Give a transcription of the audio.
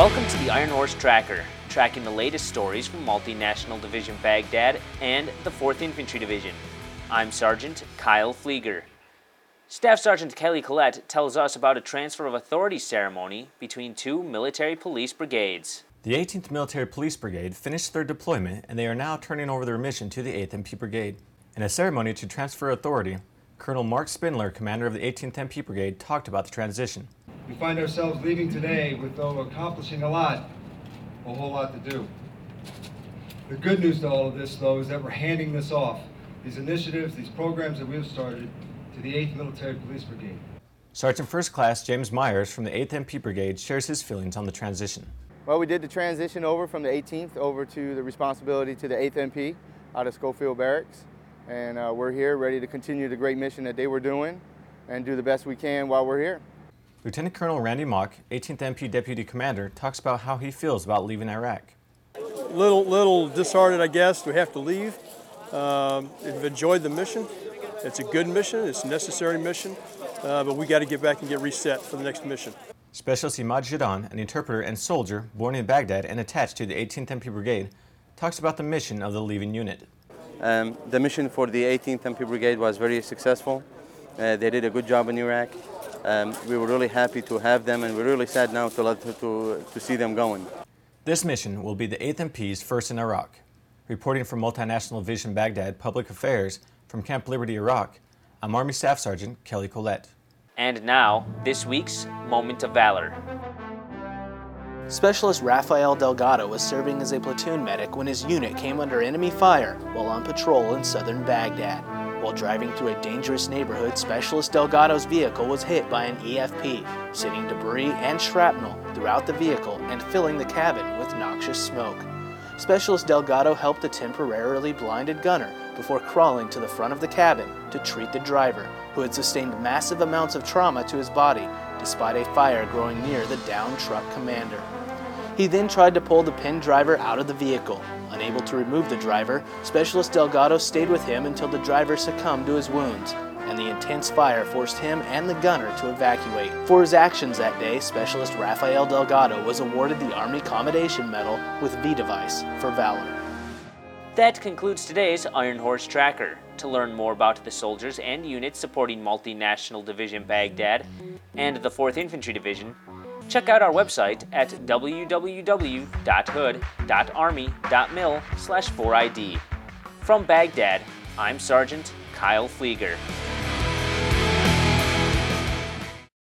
Welcome to the Iron Horse Tracker, tracking the latest stories from Multinational Division Baghdad and the 4th Infantry Division. I'm Sergeant Kyle Pflieger. Staff Sergeant Kelly Collett tells us about a transfer of authority ceremony between two military police brigades. The 18th Military Police Brigade finished their deployment and they are now turning over their mission to the 8th MP Brigade. In a ceremony to transfer authority, Colonel Mark Spindler, commander of the 18th MP Brigade, talked about the transition. We find ourselves leaving today with, though accomplishing a lot, a whole lot to do. The good news to all of this, though, is that we're handing this off, these initiatives, these programs that we've started, to the 8th Military Police Brigade. Sergeant First Class James Myers from the 8th MP Brigade shares his feelings on the transition. Well, we did the transition over from the 18th over to the responsibility to the 8th MP out of Schofield Barracks. And uh, we're here ready to continue the great mission that they were doing and do the best we can while we're here. Lieutenant Colonel Randy Mock, 18th MP Deputy Commander, talks about how he feels about leaving Iraq. Little, little disheartened, I guess. We have to leave. Um, we've enjoyed the mission. It's a good mission. It's a necessary mission, uh, but we got to get back and get reset for the next mission. Specialist Imad Jadon, an interpreter and soldier born in Baghdad and attached to the 18th MP Brigade, talks about the mission of the leaving unit. Um, the mission for the 18th MP Brigade was very successful. Uh, they did a good job in Iraq. Um, we were really happy to have them, and we're really sad now to, let, to, to see them going. This mission will be the 8th MP's first in Iraq. Reporting from Multinational Division Baghdad Public Affairs from Camp Liberty, Iraq, I'm Army Staff Sergeant Kelly Collett. And now, this week's Moment of Valor. Specialist Rafael Delgado was serving as a platoon medic when his unit came under enemy fire while on patrol in southern Baghdad. While driving through a dangerous neighborhood, Specialist Delgado's vehicle was hit by an EFP, sending debris and shrapnel throughout the vehicle and filling the cabin with noxious smoke. Specialist Delgado helped the temporarily blinded gunner before crawling to the front of the cabin to treat the driver, who had sustained massive amounts of trauma to his body despite a fire growing near the downed truck commander. He then tried to pull the pinned driver out of the vehicle. Unable to remove the driver, Specialist Delgado stayed with him until the driver succumbed to his wounds, and the intense fire forced him and the gunner to evacuate. For his actions that day, Specialist Rafael Delgado was awarded the Army Commendation Medal with V Device for valor. That concludes today's Iron Horse Tracker. To learn more about the soldiers and units supporting Multinational Division Baghdad and the 4th Infantry Division, check out our website at www.hood.army.mil/4id. From Baghdad, I'm Sergeant Kyle Pflieger.